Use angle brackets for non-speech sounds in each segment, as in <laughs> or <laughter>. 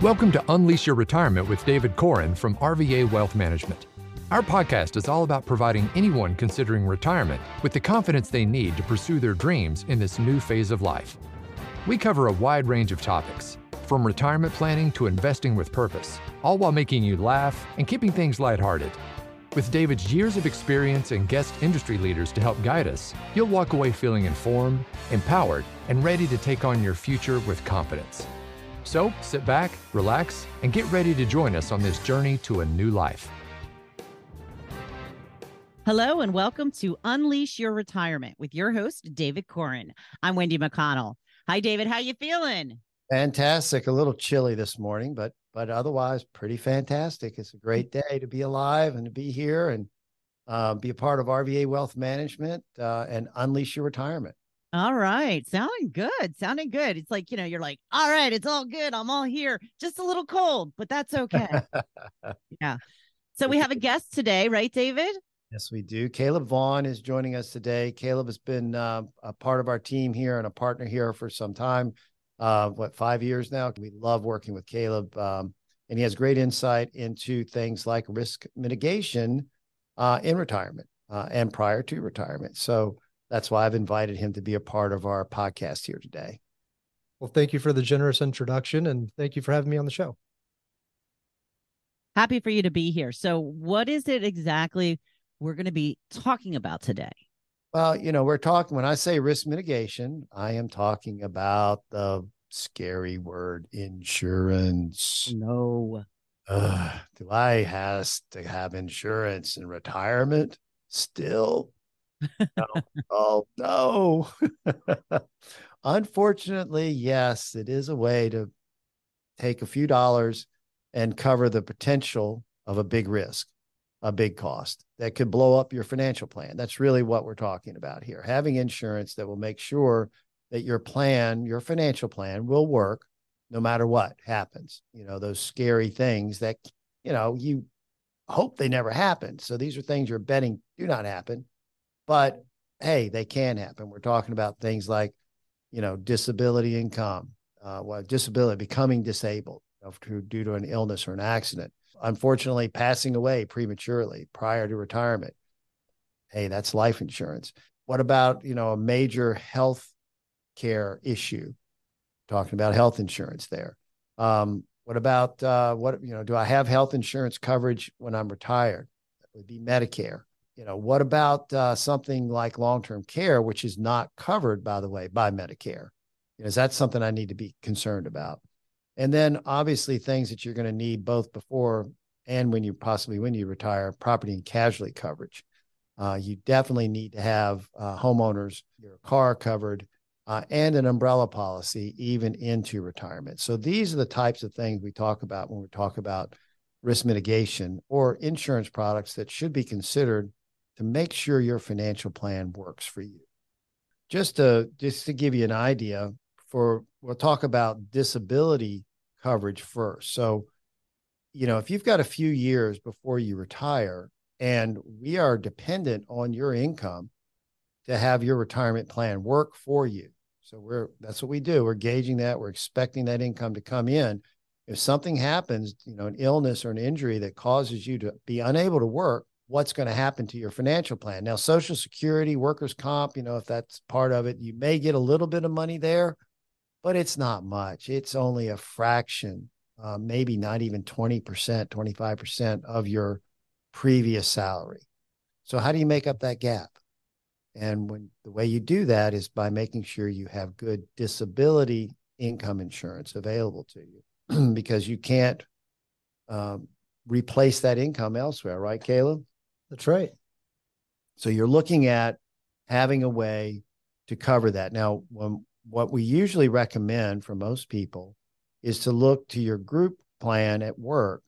Welcome to Unleash Your Retirement with David Koren from RVA Wealth Management. Our podcast is all about providing anyone considering retirement with the confidence they need to pursue their dreams in this new phase of life. We cover a wide range of topics, from retirement planning to investing with purpose, all while making you laugh and keeping things lighthearted. With David's years of experience and guest industry leaders to help guide us, you'll walk away feeling informed, empowered, and ready to take on your future with confidence. So sit back, relax, and get ready to join us on this journey to a new life. Hello and welcome to Unleash Your Retirement with your host David Koren. I'm Wendy McConnell. Hi David, how you feeling? Fantastic. A little chilly this morning, but but otherwise pretty fantastic. It's a great day to be alive and to be here and uh, be a part of RVA Wealth Management uh, and unleash your retirement. All right. Sounding good. Sounding good. It's like, you know, you're like, all right, it's all good. I'm all here. Just a little cold, but that's okay. <laughs> yeah. So we have a guest today, right, David? Yes, we do. Caleb Vaughan is joining us today. Caleb has been uh, a part of our team here and a partner here for some time. Uh, what five years now? We love working with Caleb, um, and he has great insight into things like risk mitigation uh, in retirement uh, and prior to retirement. So that's why I've invited him to be a part of our podcast here today. Well, thank you for the generous introduction, and thank you for having me on the show. Happy for you to be here. So, what is it exactly? we're going to be talking about today? Well, you know, we're talking, when I say risk mitigation, I am talking about the scary word insurance. No. Uh, do I has to have insurance in retirement still? No. oh, no. <laughs> Unfortunately, yes, it is a way to take a few dollars and cover the potential of a big risk a big cost that could blow up your financial plan. That's really what we're talking about here. Having insurance that will make sure that your plan, your financial plan will work no matter what happens. You know, those scary things that, you know, you hope they never happen. So these are things you're betting do not happen. But hey, they can happen. We're talking about things like, you know, disability income, uh, well, disability, becoming disabled you know, due to an illness or an accident unfortunately passing away prematurely prior to retirement. Hey, that's life insurance. What about, you know, a major health care issue? Talking about health insurance there. Um, what about uh, what, you know, do I have health insurance coverage when I'm retired? That would be Medicare. You know, what about uh, something like long term care, which is not covered, by the way, by Medicare? Is that something I need to be concerned about? And then obviously things that you're going to need both before and when you possibly when you retire, property and casualty coverage. Uh, you definitely need to have uh, homeowners, your car covered, uh, and an umbrella policy even into retirement. So these are the types of things we talk about when we talk about risk mitigation or insurance products that should be considered to make sure your financial plan works for you. Just to just to give you an idea, for we'll talk about disability coverage first. So, you know, if you've got a few years before you retire and we are dependent on your income to have your retirement plan work for you. So we're that's what we do. We're gauging that, we're expecting that income to come in. If something happens, you know, an illness or an injury that causes you to be unable to work, what's going to happen to your financial plan? Now, Social Security, workers' comp, you know, if that's part of it, you may get a little bit of money there, but it's not much. It's only a fraction, uh, maybe not even 20%, 25% of your previous salary. So, how do you make up that gap? And when the way you do that is by making sure you have good disability income insurance available to you <clears throat> because you can't um, replace that income elsewhere, right, Caleb? That's right. So you're looking at having a way to cover that. Now, when what we usually recommend for most people is to look to your group plan at work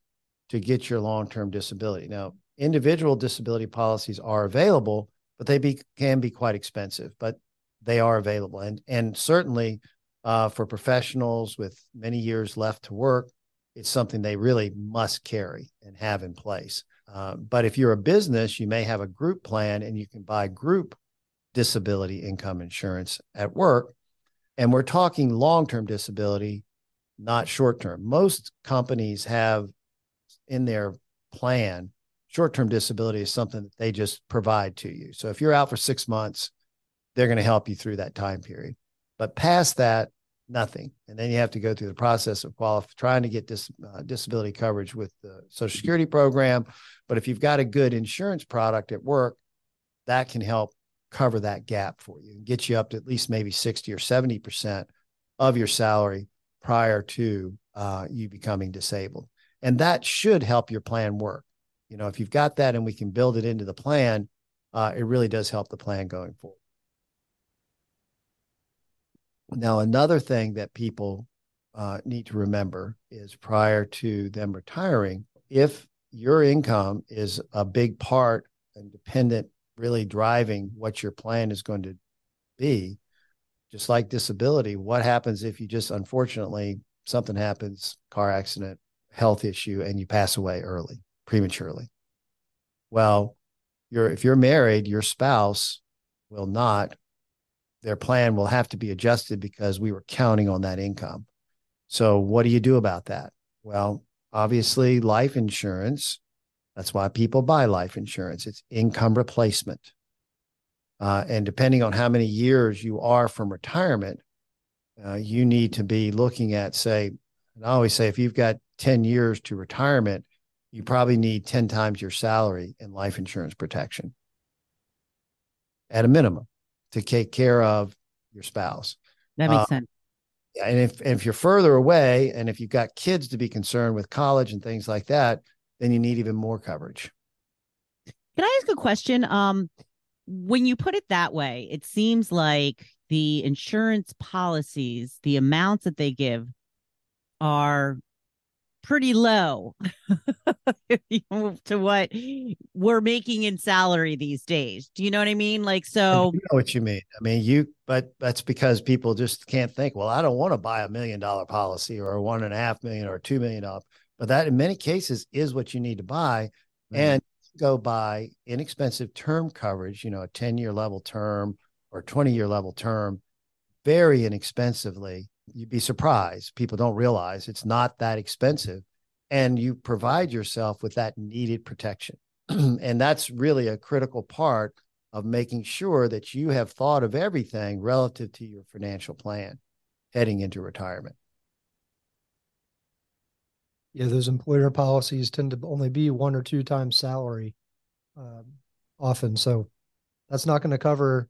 to get your long-term disability. Now, individual disability policies are available, but they be, can be quite expensive, but they are available. And, and certainly uh, for professionals with many years left to work, it's something they really must carry and have in place. Uh, but if you're a business, you may have a group plan and you can buy group disability income insurance at work and we're talking long term disability, not short term. Most companies have in their plan short term disability is something that they just provide to you. So if you're out for six months, they're going to help you through that time period. But past that, nothing. And then you have to go through the process of trying to get dis, uh, disability coverage with the Social Security program. But if you've got a good insurance product at work, that can help cover that gap for you and get you up to at least maybe 60 or 70% of your salary prior to uh, you becoming disabled. And that should help your plan work. You know, if you've got that and we can build it into the plan, uh, it really does help the plan going forward. Now, another thing that people uh, need to remember is prior to them retiring, if your income is a big part and dependent, really driving what your plan is going to be, just like disability, what happens if you just unfortunately something happens, car accident, health issue, and you pass away early, prematurely? Well, you're if you're married, your spouse will not their plan will have to be adjusted because we were counting on that income. So, what do you do about that? Well, obviously, life insurance. That's why people buy life insurance. It's income replacement. Uh, and depending on how many years you are from retirement, uh, you need to be looking at, say, and I always say if you've got 10 years to retirement, you probably need 10 times your salary in life insurance protection at a minimum to take care of your spouse. That makes uh, sense. And if and if you're further away, and if you've got kids to be concerned with college and things like that, then you need even more coverage. Can I ask a question? Um, when you put it that way, it seems like the insurance policies, the amounts that they give, are pretty low <laughs> to what we're making in salary these days. Do you know what I mean? Like, so I know what you mean. I mean, you, but that's because people just can't think, well, I don't want to buy a million dollar policy or a one and a half million or two million dollar. But that in many cases is what you need to buy. Mm-hmm. And go buy inexpensive term coverage, you know, a 10 year level term or 20 year level term very inexpensively you'd be surprised. People don't realize it's not that expensive. And you provide yourself with that needed protection. <clears throat> and that's really a critical part of making sure that you have thought of everything relative to your financial plan heading into retirement. Yeah, those employer policies tend to only be one or two times salary um, often. So that's not going to cover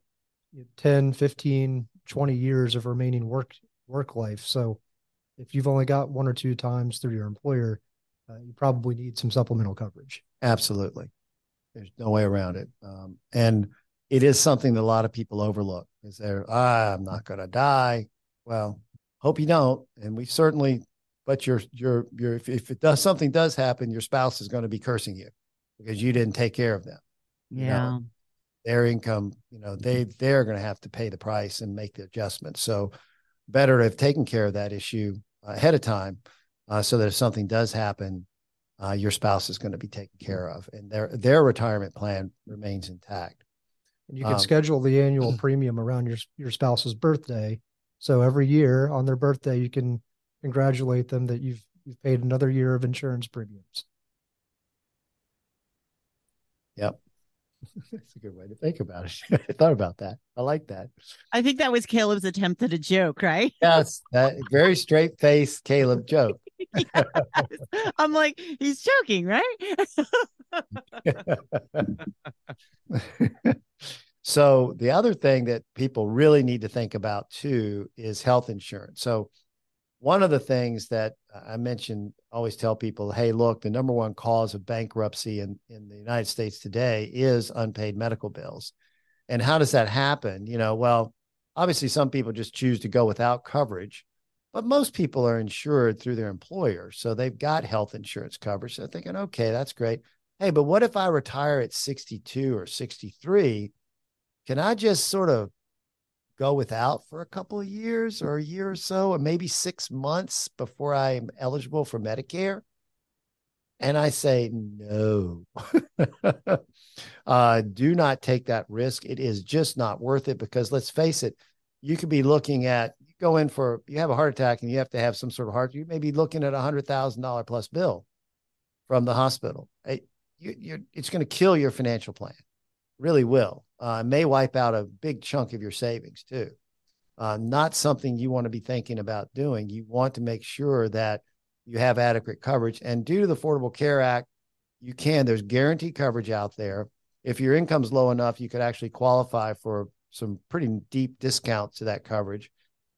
10, 15, 20 years of remaining work work life. So if you've only got one or two times through your employer, uh, you probably need some supplemental coverage. Absolutely. There's no way around it. Um, and it is something that a lot of people overlook is they're, ah, I'm not going to die. Well, hope you don't. And we certainly, but your, your, your, if, if it does, something does happen, your spouse is going to be cursing you because you didn't take care of them. Yeah. You know? Their income, you know, they, they're going to have to pay the price and make the adjustments. So better to have taken care of that issue ahead of time uh, so that if something does happen, uh, your spouse is going to be taken care of and their their retirement plan remains intact. And you can um, schedule the annual premium around your your spouse's birthday. So every year on their birthday, you can congratulate them that you've you've paid another year of insurance premiums. Yep. <laughs> That's a good way to think about it. <laughs> I thought about that. I like that. I think that was Caleb's attempt at a joke, right? Yes, that very straight face Caleb joke. <laughs> yes. I'm like, he's joking, right? so the other thing that people really need to think about too is health insurance. So one of the things that I mentioned, always tell people, hey, look, the number one cause of bankruptcy in, in the United States today is unpaid medical bills. And how does that happen? You know, well, obviously, some people just choose to go without coverage, but most people are insured through their employer. So they've got health insurance coverage. So they're thinking, okay, that's great. Hey, but what if I retire at 62 or 63? Can I just sort of go without for a couple of years or a year or so, or maybe six months before I'm eligible for Medicare? And I say, no, <laughs> uh, do not take that risk. It is just not worth it because let's face it, you could be looking at, you go in for you have a heart attack and you have to have some sort of heart, you may be looking at a hundred thousand dollar plus bill from the hospital. It, you, it's going to kill your financial plan, really will. Uh, may wipe out a big chunk of your savings too. Uh, not something you want to be thinking about doing. You want to make sure that you have adequate coverage. And due to the Affordable Care Act, you can. There's guaranteed coverage out there. If your income's low enough, you could actually qualify for some pretty deep discounts to that coverage.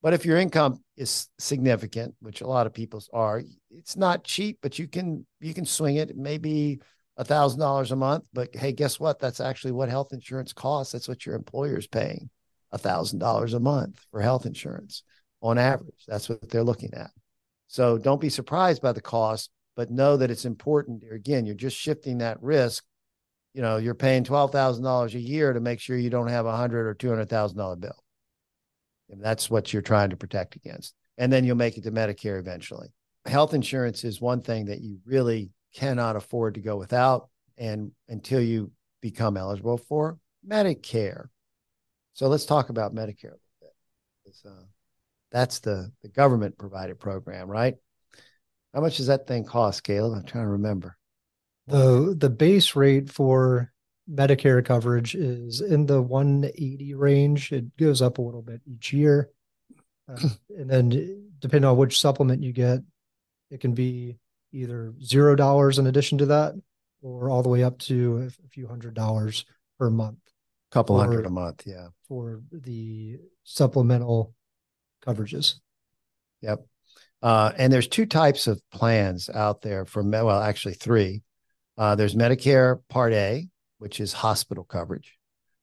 But if your income is significant, which a lot of people's are, it's not cheap, but you can you can swing it. Maybe a thousand dollars a month. But hey, guess what? That's actually what health insurance costs. That's what your employer is paying a thousand dollars a month for health insurance on average. That's what they're looking at. So don't be surprised by the cost, but know that it's important. Again, you're just shifting that risk. You know, you're paying twelve thousand dollars a year to make sure you don't have a hundred or two hundred thousand dollar bill. And that's what you're trying to protect against. And then you'll make it to Medicare eventually. Health insurance is one thing that you really cannot afford to go without. And until you become eligible for Medicare. So let's talk about Medicare a little bit. Uh, that's the, the government provided program, right? How much does that thing cost, Caleb? I'm trying to remember. The the base rate for Medicare coverage is in the 180 range. It goes up a little bit each year. Uh, <laughs> and then depending on which supplement you get, it can be either zero dollars in addition to that or all the way up to a few hundred dollars per month. A couple for, hundred a month, yeah. For the supplemental coverages. Yep. Uh, and there's two types of plans out there for, well, actually three. Uh, there's Medicare Part A, which is hospital coverage.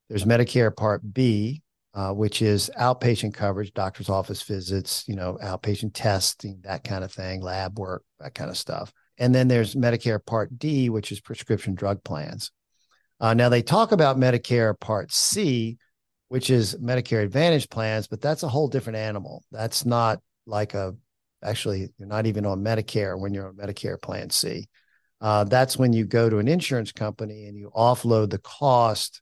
There's Medicare Part B, uh, which is outpatient coverage, doctor's office visits, you know, outpatient testing, that kind of thing, lab work, that kind of stuff. And then there's Medicare Part D, which is prescription drug plans. Uh, now they talk about Medicare Part C, which is Medicare Advantage plans, but that's a whole different animal. That's not like a, actually, you're not even on Medicare when you're on Medicare Plan C. Uh, that's when you go to an insurance company and you offload the cost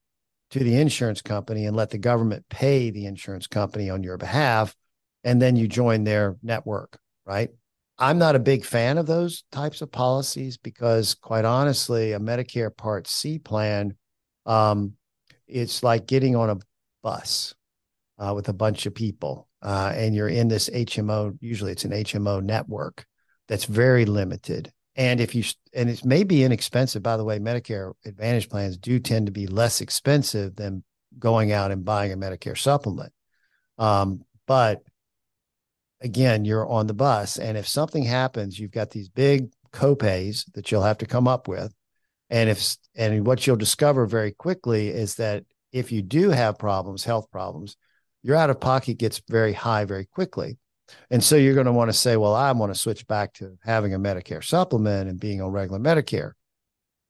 to the insurance company and let the government pay the insurance company on your behalf. And then you join their network, right? I'm not a big fan of those types of policies because, quite honestly, a Medicare Part C plan, um, it's like getting on a bus uh, with a bunch of people, uh, and you're in this HMO. Usually, it's an HMO network that's very limited, and if you and it may be inexpensive, by the way, Medicare Advantage plans do tend to be less expensive than going out and buying a Medicare supplement. Um, but again, you're on the bus, and if something happens, you've got these big copays that you'll have to come up with, and if and what you'll discover very quickly is that if you do have problems, health problems, your out of pocket gets very high very quickly. And so you're going to want to say, well, I want to switch back to having a Medicare supplement and being on regular Medicare.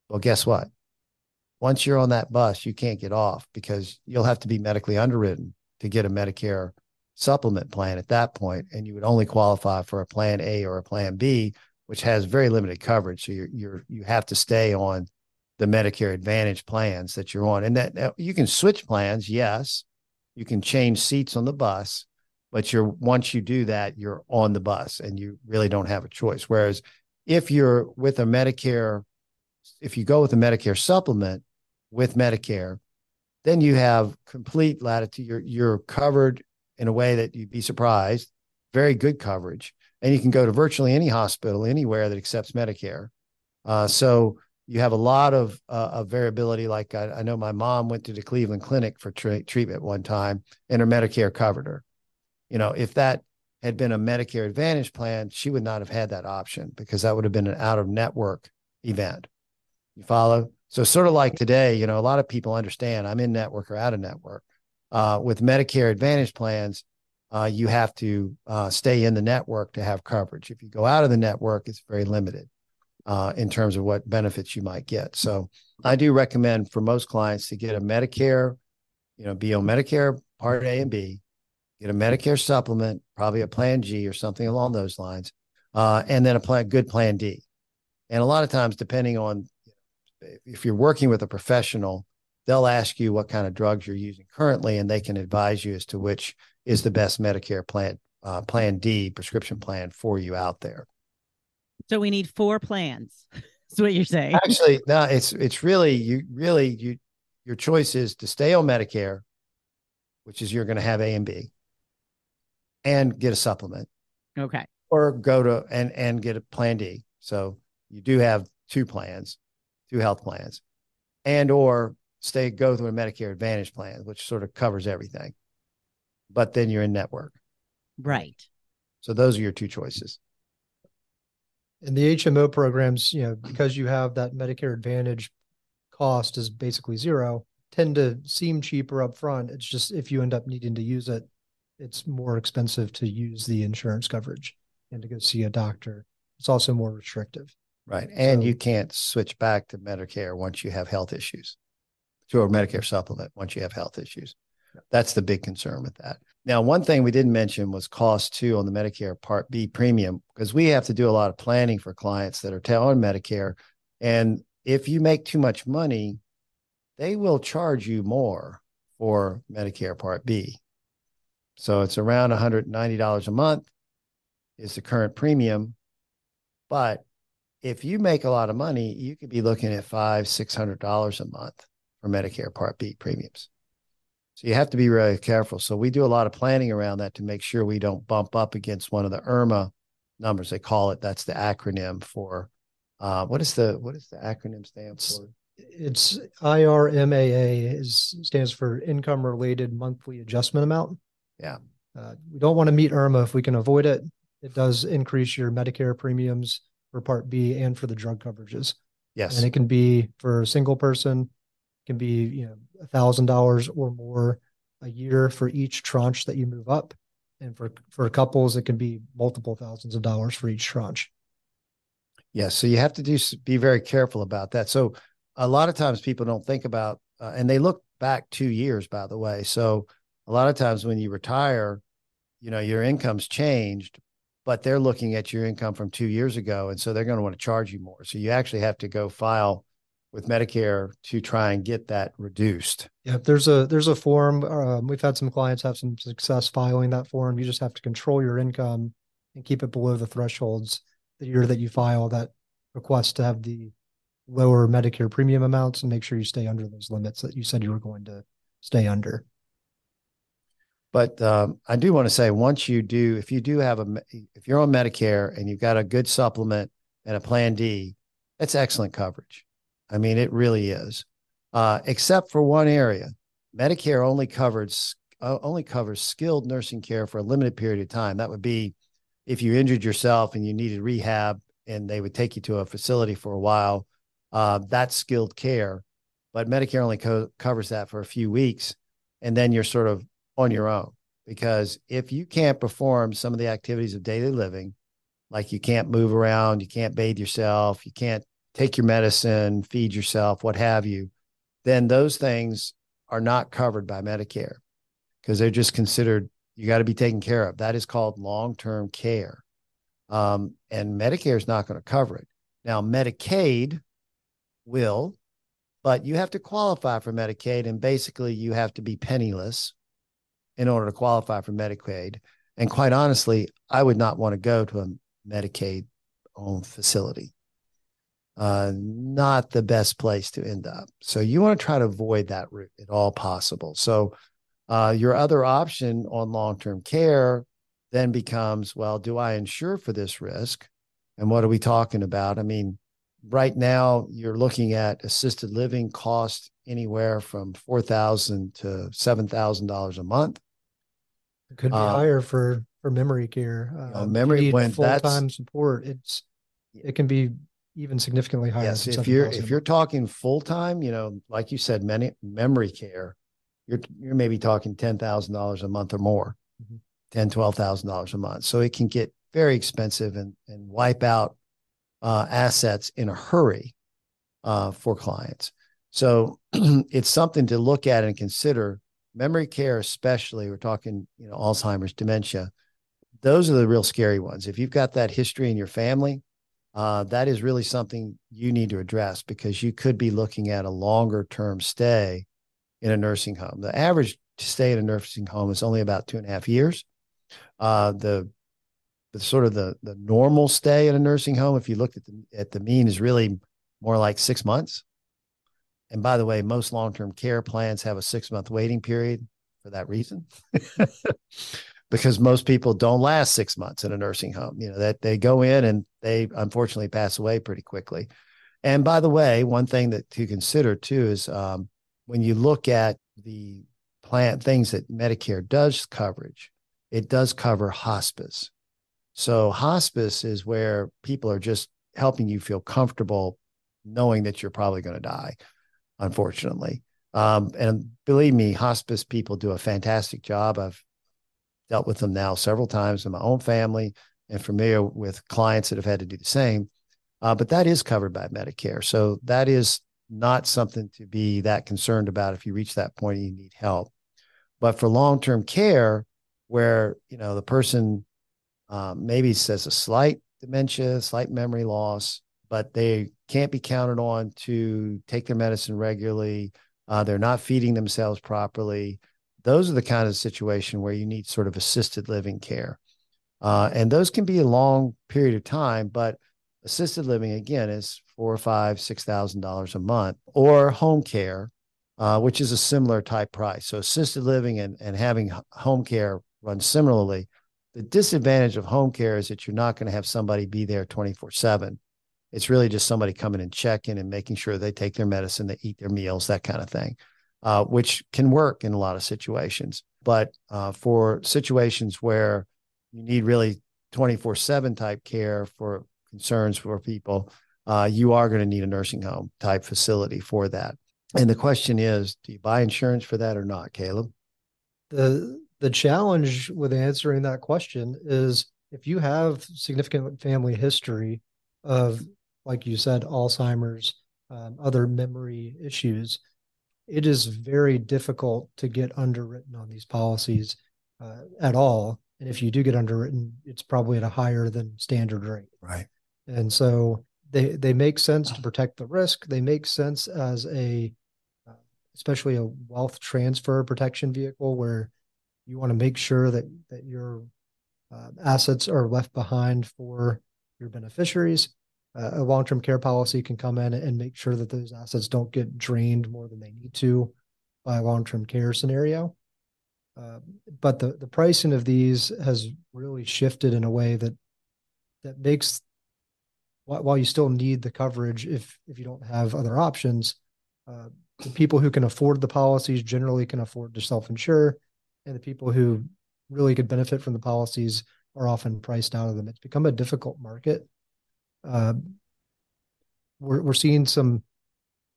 Well, guess what? Once you're on that bus, you can't get off because you'll have to be medically underwritten to get a Medicare supplement plan at that point, and you would only qualify for a plan A or a plan B, which has very limited coverage. So you're you're you have to stay on the Medicare Advantage plans that you're on, and that you can switch plans. Yes, you can change seats on the bus, but you're once you do that you're on the bus and you really don't have a choice. Whereas if you're with a medicare if you go with a medicare supplement with medicare then you have complete latitude you're you're covered in a way that you'd be surprised very good coverage and you can go to virtually any hospital anywhere that accepts medicare. Uh, so you have a lot of, uh, of variability. Like I, I, know my mom went to the Cleveland Clinic for tra- treatment one time, and her Medicare covered her you know, if that had been a Medicare Advantage plan, she would not have had that option because that would have been an out of network event. You follow? So, sort of like today, you know, a lot of people understand I'm in network or out of network. Uh, with Medicare Advantage plans, uh, you have to uh, stay in the network to have coverage. If you go out of the network, it's very limited uh, in terms of what benefits you might get. So, I do recommend for most clients to get a Medicare, you know, be on Medicare Part A and B, get a Medicare supplement, probably a Plan G or something along those lines, uh, and then a plan, good Plan D. And a lot of times, depending on if you're working with a professional, they'll ask you what kind of drugs you're using currently, and they can advise you as to which is the best Medicare plan uh, Plan D prescription plan for you out there. So we need four plans. <laughs> That's what you're saying. Actually, no, it's it's really you really you your choice is to stay on Medicare, which is you're going to have A and B, and get a supplement. Okay. Or go to and and get a Plan D. So you do have two plans, two health plans, and or stay go through a Medicare Advantage plan, which sort of covers everything. But then you're in network. Right. So those are your two choices. And the HMO programs, you know, because you have that Medicare Advantage cost is basically zero, tend to seem cheaper up front. It's just if you end up needing to use it, it's more expensive to use the insurance coverage and to go see a doctor. It's also more restrictive. Right. And So- you can't switch back to Medicare once you have health issues, to a Medicare supplement once you have health issues. That's the big concern with that. Now, one thing we didn't mention was cost too on the Medicare Part B premium, because we have to do a lot of planning for clients that are on Medicare. And if you make too much money, they will charge you more for Medicare Part B. So it's around $190 a month is the current premium. But if you make a lot of money, you could be looking at five, six hundred dollars a month for Medicare Part B premiums. So you have to be really careful. So we do a lot of planning around that to make sure we don't bump up against one of the IRMAA numbers. They call it. That's the acronym for. Uh, what is the what is the acronym stand for? It's IRMAA is stands for income related monthly adjustment amount. Yeah. Uh, we don't want to meet IRMAA if we can avoid it. It does increase your Medicare premiums for Part B and for the drug coverages. Yes. And it can be for a single person, can be, you know, a thousand dollars or more a year for each tranche that you move up. And for for couples, it can be multiple thousands of dollars for each tranche. Yes. So you have to do be very careful about that. So a lot of times people don't think about, uh, and they look back two years, by the way. So a lot of times when you retire, you know, your income's changed, but they're looking at your income from two years ago. And so they're going to want to charge you more. So you actually have to go file with Medicare to try and get that reduced. Yeah, there's a there's a form. Um, we've had some clients have some success filing that form. You just have to control your income and keep it below the thresholds the year that you file that request to have the lower Medicare premium amounts and make sure you stay under those limits that you said you were going to stay under. But um, I do want to say, once you do, if you do have a, if you're on Medicare and you've got a good supplement and a Plan D, that's excellent coverage. I mean, it really is. Uh, except for one area, Medicare only covers uh, only covers skilled nursing care for a limited period of time. That would be if you injured yourself and you needed rehab, and they would take you to a facility for a while. Uh, that's skilled care, but Medicare only co- covers that for a few weeks, and then you're sort of on your own because if you can't perform some of the activities of daily living like you can't move around you can't bathe yourself you can't take your medicine feed yourself what have you then those things are not covered by medicare because they're just considered you got to be taken care of. That is called long-term care. Um, and medicare is not going to cover it. Now medicaid will but you have to qualify for medicaid and basically you have to be penniless in order to qualify for Medicaid. And quite honestly, I would not want to go to a Medicaid owned facility. Uh, not the best place to end up. So you want to try to avoid that route at all possible. So uh, your other option on long term care then becomes well, do I insure for this risk? And what are we talking about? I mean, right now you're looking at assisted living cost anywhere from four thousand to seven thousand dollars a month. It could be Uh, higher for for memory care. know, Um, if memory- when full-time support, it's it can be even significantly higher. Yes, if you're 7,000 if you're talking full time, you know, like you said, many memory care, you're you're maybe talking ten thousand dollars a month or more, Mhm. ten twelve thousand dollars a month. So it can get very expensive and and wipe out uh, assets in a hurry uh, for clients. So <clears throat> it's something to look at and consider. Memory care, especially, we're talking, you know, Alzheimer's, dementia. Those are the real scary ones. If you've got that history in your family, uh, that is really something you need to address because you could be looking at a longer term stay in a nursing home. The average stay in a nursing home is only about two and a half years. Uh, the the sort of the the normal stay in a nursing home, if you looked at the at the mean, is really more like six months. And by the way, most long term care plans have a six month waiting period for that reason. <laughs> because most people don't last six months in a nursing home. You know, that they go in and they unfortunately pass away pretty quickly. And by the way, one thing that to consider too is um, when you look at the plan things that Medicare does coverage, it does cover hospice. So hospice is where people are just helping you feel comfortable knowing that you're probably going to die, unfortunately. Um, and believe me, hospice people do a fantastic job. I've dealt with them now several times in my own family and familiar with clients that have had to do the same. Uh, but that is covered by Medicare. So that is not something to be that concerned about if you reach that point and you need help. But for long term care, where you know the person um, maybe says a slight dementia, slight memory loss, but they can't be counted on to take their medicine regularly. Uh, they're not feeding themselves properly. Those are the kind of situation where you need sort of assisted living care. Uh, and those can be a long period of time, but assisted living again is four or five, six thousand dollars a month, or home care, uh, which is a similar type price. So assisted living and, and having home care run similarly the disadvantage of home care is that you're not going to have somebody be there 24 7. It's really just somebody coming and checking and making sure they take their medicine, they eat their meals, that kind of thing, uh, which can work in a lot of situations. But uh, for situations where you need really 24 7 type care for concerns for people, uh, you are going to need a nursing home type facility for that. And the question is, do you buy insurance for that or not, Caleb? The the challenge with answering that question is if you have significant family history of, like you said, Alzheimer's, um, other memory issues, it is very difficult to get underwritten on these policies uh, at all. And if you do get underwritten, it's probably at a higher than standard rate. Right. And so they they make sense to protect the risk. They make sense as a, uh, especially a wealth transfer protection vehicle where you want to make sure that that your uh, assets are left behind for your beneficiaries. A long-term care policy can come in and make sure that those assets don't get drained more than they need to by a long-term care scenario. Uh, but the the pricing of these has really shifted in a way that that makes while you still need the coverage if if you don't have other options, uh, the people who can afford the policies generally can afford to self-insure and the people who really could benefit from the policies are often priced out of them. It's become a difficult market. Uh, we're we're seeing some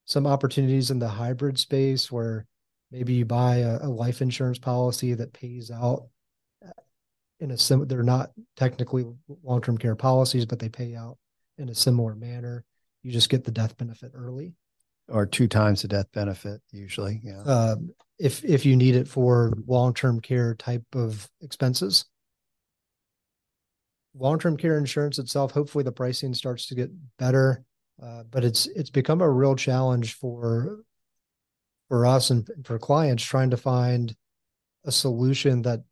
some opportunities in the hybrid space where maybe you buy a, a life insurance policy that pays out in a sim. They're not technically long term care policies, but they pay out in a similar manner. You just get the death benefit early or two times the death benefit usually. Yeah. Uh, if if you need it for long term care type of expenses. Long term care insurance itself, hopefully the pricing starts to get better, uh, but it's it's become a real challenge for for us and for clients trying to find a solution that,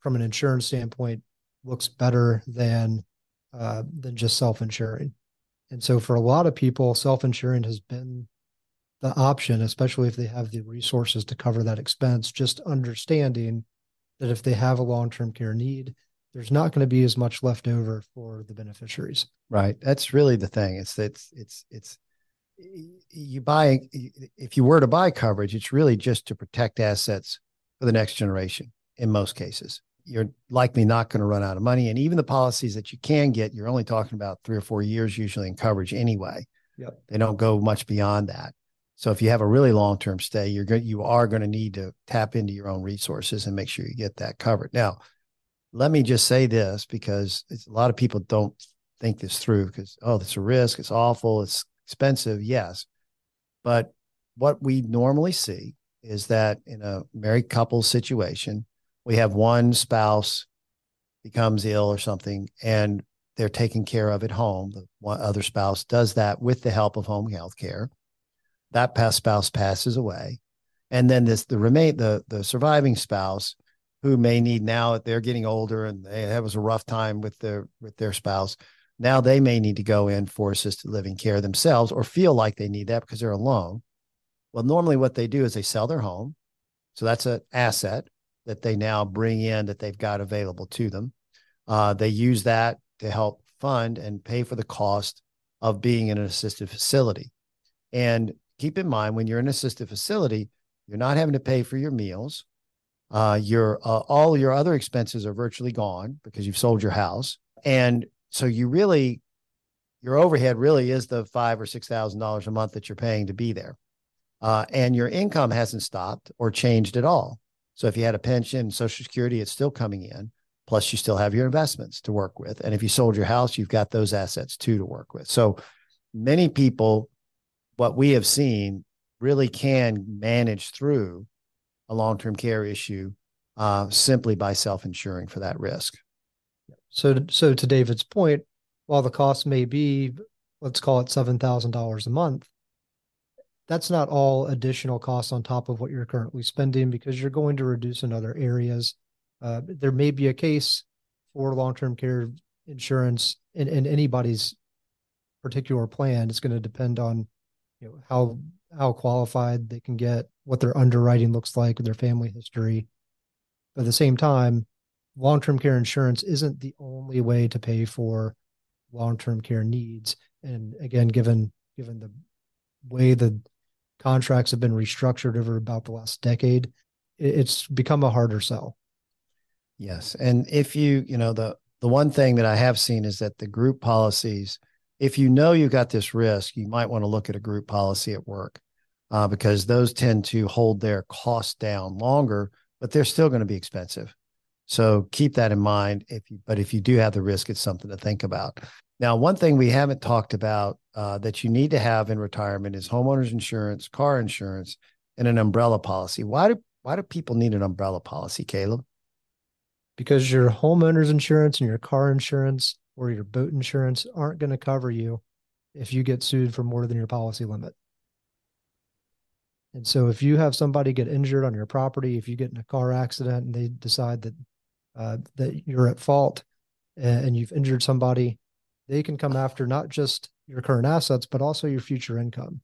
from an insurance standpoint, looks better than uh, than just self insuring. And so, for a lot of people, self insuring has been the option, especially if they have the resources to cover that expense, just understanding that if they have a long term care need, there's not going to be as much left over for the beneficiaries. Right. That's really the thing. It's it's it's it's you buy if you were to buy coverage, it's really just to protect assets for the next generation in most cases. You're likely not going to run out of money. And even the policies that you can get, you're only talking about three or four years usually in coverage anyway. Yep. They don't go much beyond that. So if you have a really long term stay, you're going you are going to need to tap into your own resources and make sure you get that covered. Now, let me just say this because a lot of people don't think this through because oh, it's a risk, it's awful, it's expensive, yes. But what we normally see is that in a married couple situation, we have one spouse becomes ill or something and they're taken care of at home. The one other spouse does that with the help of home health care that past spouse passes away and then this the remain the the surviving spouse who may need now that they're getting older and they that was a rough time with their with their spouse. Now they may need to go in for assisted living care themselves or feel like they need that because they're alone. Well, normally what they do is they sell their home. So that's an asset that they now bring in that they've got available to them. Uh, they use that to help fund and pay for the cost of being in an assisted facility. And keep in mind, when you're in an assisted facility, you're not having to pay for your meals. Uh, your uh, all your other expenses are virtually gone because you've sold your house, and so you really your overhead really is the five or six thousand dollars a month that you're paying to be there, uh, and your income hasn't stopped or changed at all. So if you had a pension, Social Security, it's still coming in. Plus, you still have your investments to work with, and if you sold your house, you've got those assets too to work with. So many people, what we have seen, really can manage through a long term care issue uh, simply by self insuring for that risk. So, so to David's point, while the cost may be, let's call it seven thousand dollars a month, that's not all additional costs on top of what you're currently spending because you're going to reduce in other areas. Uh, there may be a case for long term care insurance in, in anybody's particular plan. It's going to depend on you know how how qualified they can get, what their underwriting looks like, their family history. But at the same time, long term care insurance isn't the only way to pay for long term care needs. And again, given given the way the contracts have been restructured over about the last decade, it's become a harder sell. Yes, and if you you know the the one thing that I have seen is that the group policies, if you know you got this risk, you might want to look at a group policy at work uh, because those tend to hold their costs down longer, but they're still going to be expensive. So keep that in mind. If you, but if you do have the risk, it's something to think about. Now, one thing we haven't talked about uh, that you need to have in retirement is homeowners insurance, car insurance, and an umbrella policy. Why do why do people need an umbrella policy, Caleb? Because your homeowners insurance and your car insurance or your boat insurance aren't going to cover you if you get sued for more than your policy limit. And so if you have somebody get injured on your property, if you get in a car accident and they decide that uh, that you're at fault and, you've injured somebody, they can come after not just your current assets but also your future income.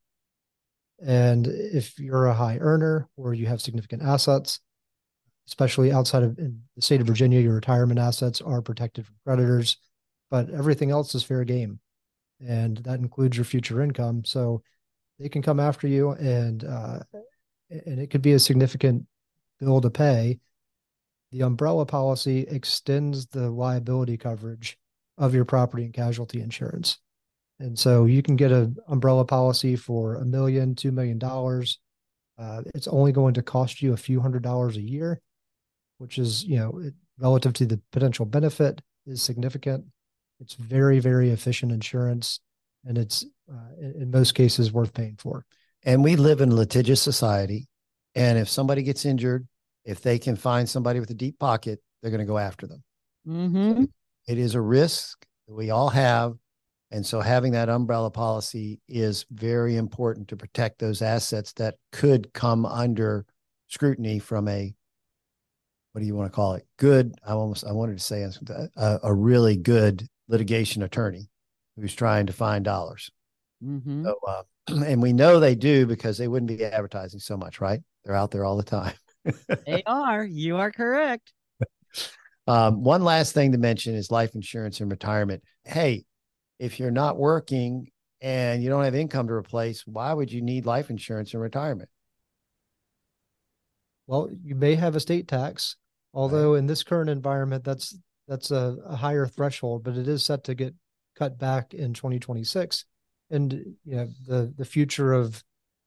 And if you're a high earner or you have significant assets, especially outside of the state of Virginia, your retirement assets are protected from creditors, but everything else is fair game. And that includes your future income. So they can come after you and uh, and it could be a significant bill to pay. The umbrella policy extends the liability coverage of your property and casualty insurance. And so you can get an umbrella policy for a million two million dollars. Uh, it's only going to cost you a few hundred dollars a year which is you know relative to the potential benefit is significant. It's very very efficient insurance and it's uh, in most cases worth paying for. And we live in a litigious society. And if somebody gets injured, if they can find somebody with a deep pocket, they're going to go after them. Mm-hmm. It is a risk that we all have. And so having that umbrella policy is very important to protect those assets that could come under scrutiny from a what do you want to call it? Good. I almost I wanted to say a, a really good litigation attorney who's trying to find dollars. Mm-hmm. So, uh, <clears throat> and we know they do because they wouldn't be advertising so much, right? They're out there all the time. <laughs> they are. You are correct. Um, one last thing to mention is life insurance and retirement. Hey, if you're not working and you don't have income to replace, why would you need life insurance in retirement? Well, you may have estate tax, although right. in this current environment, that's that's a, a higher threshold, but it is set to get cut back in 2026 and you know the the future of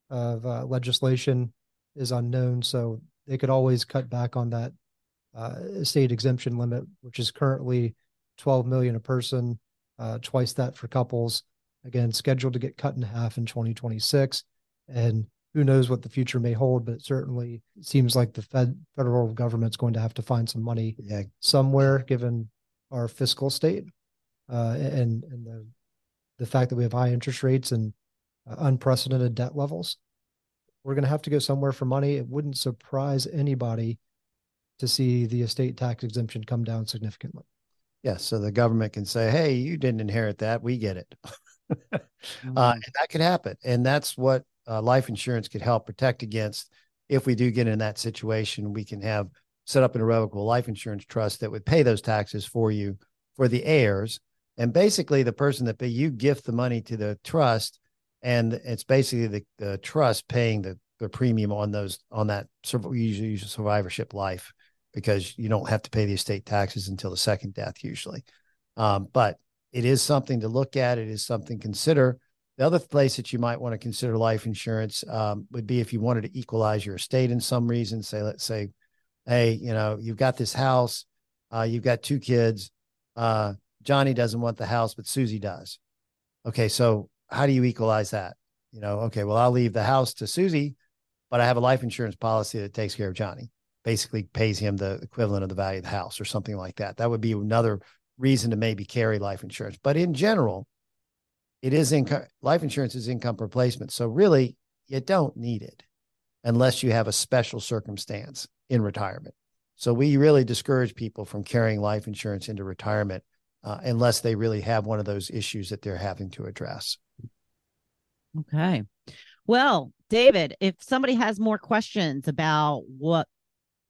of uh, legislation is unknown. So they could always cut back on that uh, state exemption limit which is currently 12 million a person uh, twice that for couples. Again scheduled to get cut in half in 2026 and who knows what the future may hold but it certainly seems like the fed federal government's going to have to find some money yeah. somewhere given our fiscal state uh, and and the the fact that we have high interest rates and uh, unprecedented debt levels, we're going to have to go somewhere for money. It wouldn't surprise anybody to see the estate tax exemption come down significantly. Yes. Yeah, so the government can say, hey, you didn't inherit that. We get it. <laughs> uh, Mm. and that could happen. And that's what uh, life insurance could help protect against. If we do get in that situation, we can have set up an irrevocable life insurance trust that would pay those taxes for you for the heirs. And basically, the person that pay you gift the money to the trust, and it's basically the, the trust paying the, the premium on those on that usually, survivorship life because you don't have to pay the estate taxes until the second death usually. Um, but it is something to look at. It is something to consider. The other place that you might want to consider life insurance um, would be if you wanted to equalize your estate in some reason. Say, let's say, hey, you know, you've got this house, uh, you've got two kids. Uh, Johnny doesn't want the house, but Susie does. Okay, so how do you equalize that? You know, okay, well, I'll leave the house to Susie, but I have a life insurance policy that takes care of Johnny, basically pays him the equivalent of the value of the house or something like that. That would be another reason to maybe carry life insurance. But in general, it is income life insurance is income replacement. So really you don't need it unless you have a special circumstance in retirement. So we really discourage people from carrying life insurance into retirement uh, unless they really have one of those issues that they're having to address. Okay. Well, David, if somebody has more questions about what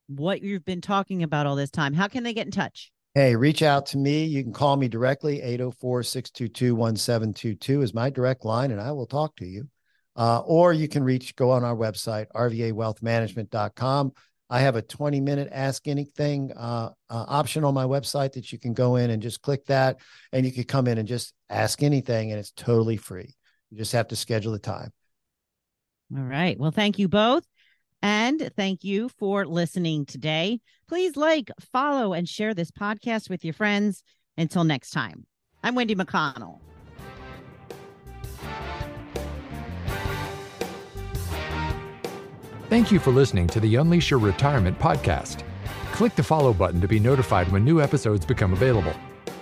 what you've been talking about all this time, how can they get in touch? Hey, reach out to me. You can call me directly. 804-622-1722 is my direct line, and I will talk to you. Uh, or you can reach, go on our website, rvawealthmanagement.com. I have a 20 minute ask anything uh, uh, option on my website that you can go in and just click that. And you can come in and just ask anything, and it's totally free. You just have to schedule the time. All right. Well, thank you both. And thank you for listening today. Please like, follow, and share this podcast with your friends. Until next time, I'm Wendy McConnell. Thank you for listening to the Unleash Your Retirement podcast. Click the follow button to be notified when new episodes become available.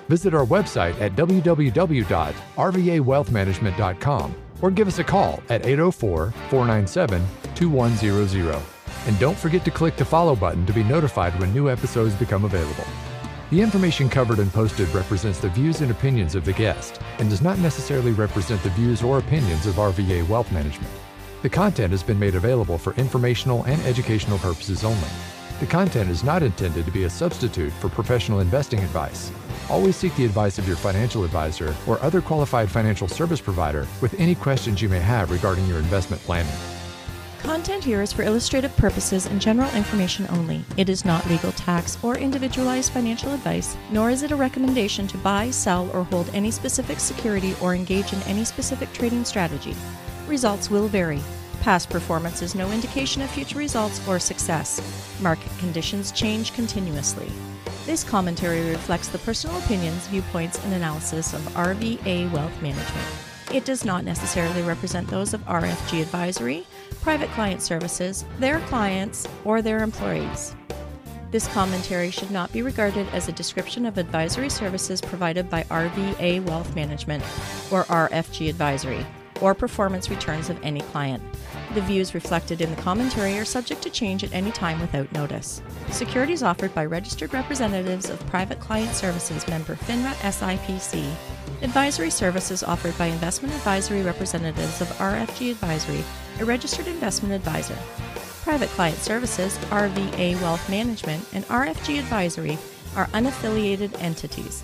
Visit our website at www.rvawealthmanagement.com or give us a call at 804 497 2100. And don't forget to click the follow button to be notified when new episodes become available. The information covered and posted represents the views and opinions of the guest and does not necessarily represent the views or opinions of RVA Wealth Management. The content has been made available for informational and educational purposes only. The content is not intended to be a substitute for professional investing advice. Always seek the advice of your financial advisor or other qualified financial service provider with any questions you may have regarding your investment planning. Content here is for illustrative purposes and general information only. It is not legal tax or individualized financial advice, nor is it a recommendation to buy, sell, or hold any specific security or engage in any specific trading strategy. Results will vary. Past performance is no indication of future results or success. Market conditions change continuously. This commentary reflects the personal opinions, viewpoints, and analysis of RVA Wealth Management. It does not necessarily represent those of RFG Advisory, Private Client Services, their clients, or their employees. This commentary should not be regarded as a description of advisory services provided by RVA Wealth Management or RFG Advisory, or performance returns of any client. The views reflected in the commentary are subject to change at any time without notice. Securities offered by registered representatives of Private Client Services member FINRA SIPC. Advisory services offered by investment advisory representatives of RFG Advisory, a registered investment advisor. Private Client Services, RVA Wealth Management, and RFG Advisory are unaffiliated entities.